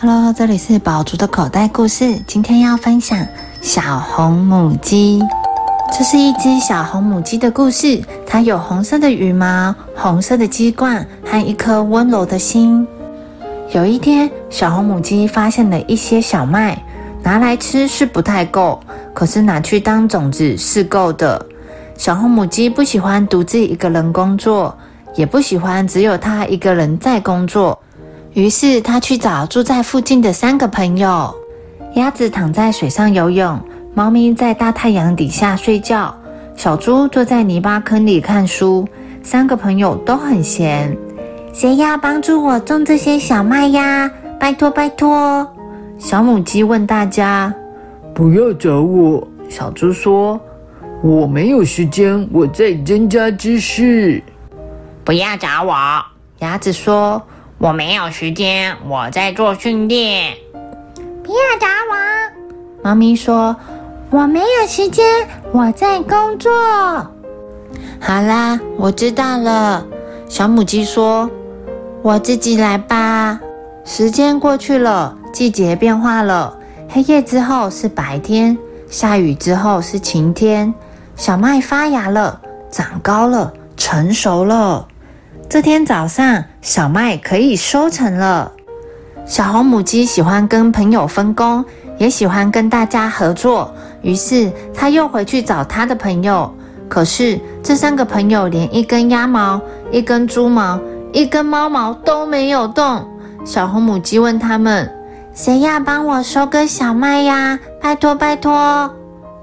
Hello，这里是宝竹的口袋故事。今天要分享小红母鸡。这是一只小红母鸡的故事。它有红色的羽毛、红色的鸡冠和一颗温柔的心。有一天，小红母鸡发现了一些小麦，拿来吃是不太够，可是拿去当种子是够的。小红母鸡不喜欢独自一个人工作，也不喜欢只有它一个人在工作。于是，他去找住在附近的三个朋友。鸭子躺在水上游泳，猫咪在大太阳底下睡觉，小猪坐在泥巴坑里看书。三个朋友都很闲。谁要帮助我种这些小麦呀？拜托拜托！小母鸡问大家。不要找我，小猪说。我没有时间，我在增加知识。不要找我，鸭子说。我没有时间，我在做训练。不要打我，猫咪说。我没有时间，我在工作。好啦，我知道了。小母鸡说：“我自己来吧。”时间过去了，季节变化了。黑夜之后是白天，下雨之后是晴天。小麦发芽了，长高了，成熟了。这天早上，小麦可以收成了。小红母鸡喜欢跟朋友分工，也喜欢跟大家合作。于是，它又回去找它的朋友。可是，这三个朋友连一根鸭毛、一根猪毛、一根猫毛都没有动。小红母鸡问他们：“谁要帮我收割小麦呀？拜托拜托！”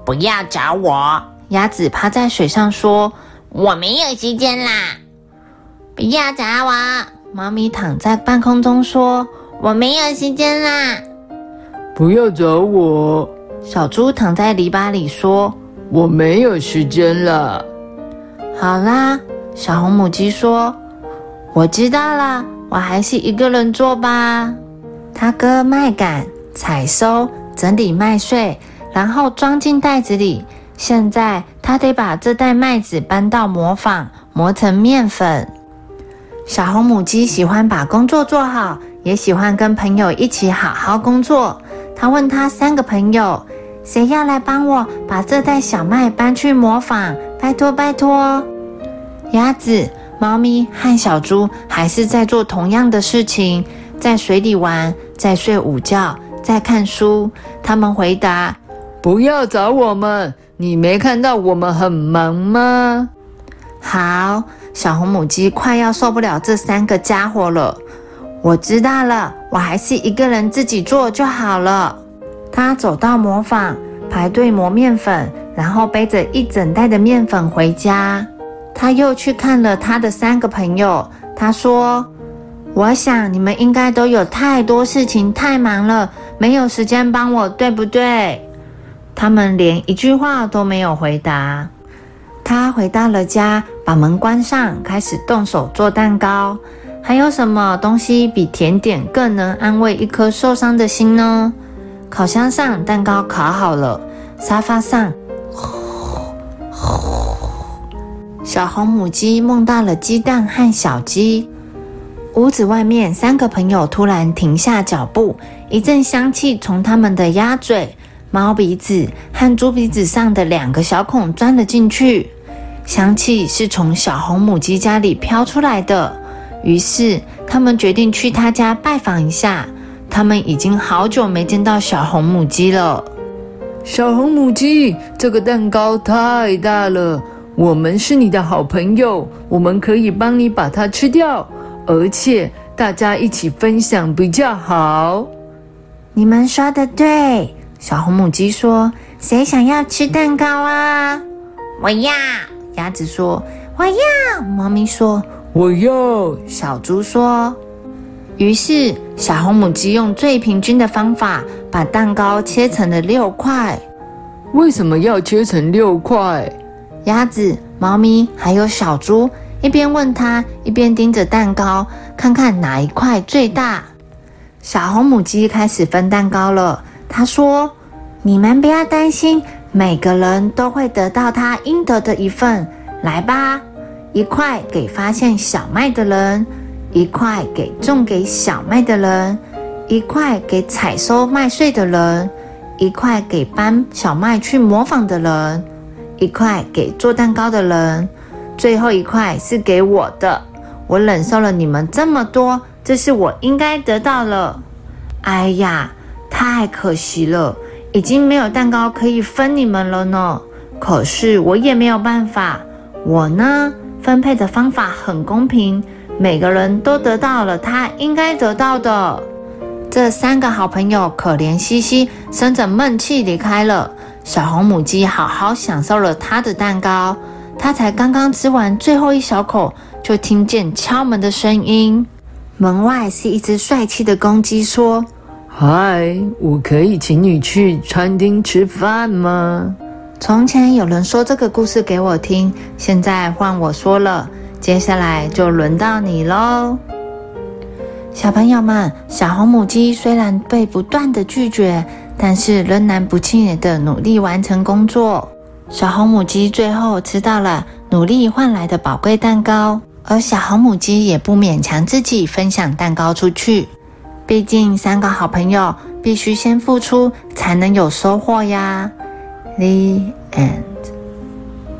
不要找我。鸭子趴在水上说：“我没有时间啦。”不要找我！猫咪躺在半空中说：“我没有时间啦。”不要找我！小猪躺在篱笆里说：“我没有时间了。”好啦，小红母鸡说：“我知道了，我还是一个人做吧。”它割麦秆、采收、整理麦穗，然后装进袋子里。现在它得把这袋麦子搬到磨坊，磨成面粉。小红母鸡喜欢把工作做好，也喜欢跟朋友一起好好工作。他问他三个朋友：“谁要来帮我把这袋小麦搬去磨坊？拜托拜托！”鸭子、猫咪和小猪还是在做同样的事情，在水里玩，在睡午觉，在看书。他们回答：“不要找我们，你没看到我们很忙吗？”好。小红母鸡快要受不了这三个家伙了。我知道了，我还是一个人自己做就好了。他走到磨坊，排队磨面粉，然后背着一整袋的面粉回家。他又去看了他的三个朋友。他说：“我想你们应该都有太多事情，太忙了，没有时间帮我，对不对？”他们连一句话都没有回答。他回到了家，把门关上，开始动手做蛋糕。还有什么东西比甜点更能安慰一颗受伤的心呢？烤箱上蛋糕烤好了，沙发上，小红母鸡梦到了鸡蛋和小鸡。屋子外面，三个朋友突然停下脚步，一阵香气从他们的鸭嘴、猫鼻子和猪鼻子上的两个小孔钻了进去。香气是从小红母鸡家里飘出来的，于是他们决定去他家拜访一下。他们已经好久没见到小红母鸡了。小红母鸡，这个蛋糕太大了，我们是你的好朋友，我们可以帮你把它吃掉，而且大家一起分享比较好。你们说的对，小红母鸡说：“谁想要吃蛋糕啊？我要。”鸭子说：“我要。”猫咪说：“我要。”小猪说：“于是小红母鸡用最平均的方法把蛋糕切成了六块。为什么要切成六块？”鸭子、猫咪还有小猪一边问他，一边盯着蛋糕，看看哪一块最大。小红母鸡开始分蛋糕了。他说：“你们不要担心。”每个人都会得到他应得的一份。来吧，一块给发现小麦的人，一块给种给小麦的人，一块给采收麦穗的人，一块给搬小麦去磨坊的人，一块给做蛋糕的人，最后一块是给我的。我忍受了你们这么多，这是我应该得到了。哎呀，太可惜了，已经没有蛋糕可以分你们了呢。可是我也没有办法，我呢？分配的方法很公平，每个人都得到了他应该得到的。这三个好朋友可怜兮兮，生着闷气离开了。小红母鸡好好享受了它的蛋糕，它才刚刚吃完最后一小口，就听见敲门的声音。门外是一只帅气的公鸡，说：“嗨，我可以请你去餐厅吃饭吗？”从前有人说这个故事给我听，现在换我说了，接下来就轮到你喽。小朋友们，小红母鸡虽然被不断的拒绝，但是仍然不气馁的努力完成工作。小红母鸡最后吃到了努力换来的宝贵蛋糕，而小红母鸡也不勉强自己分享蛋糕出去，毕竟三个好朋友必须先付出才能有收获呀。The end.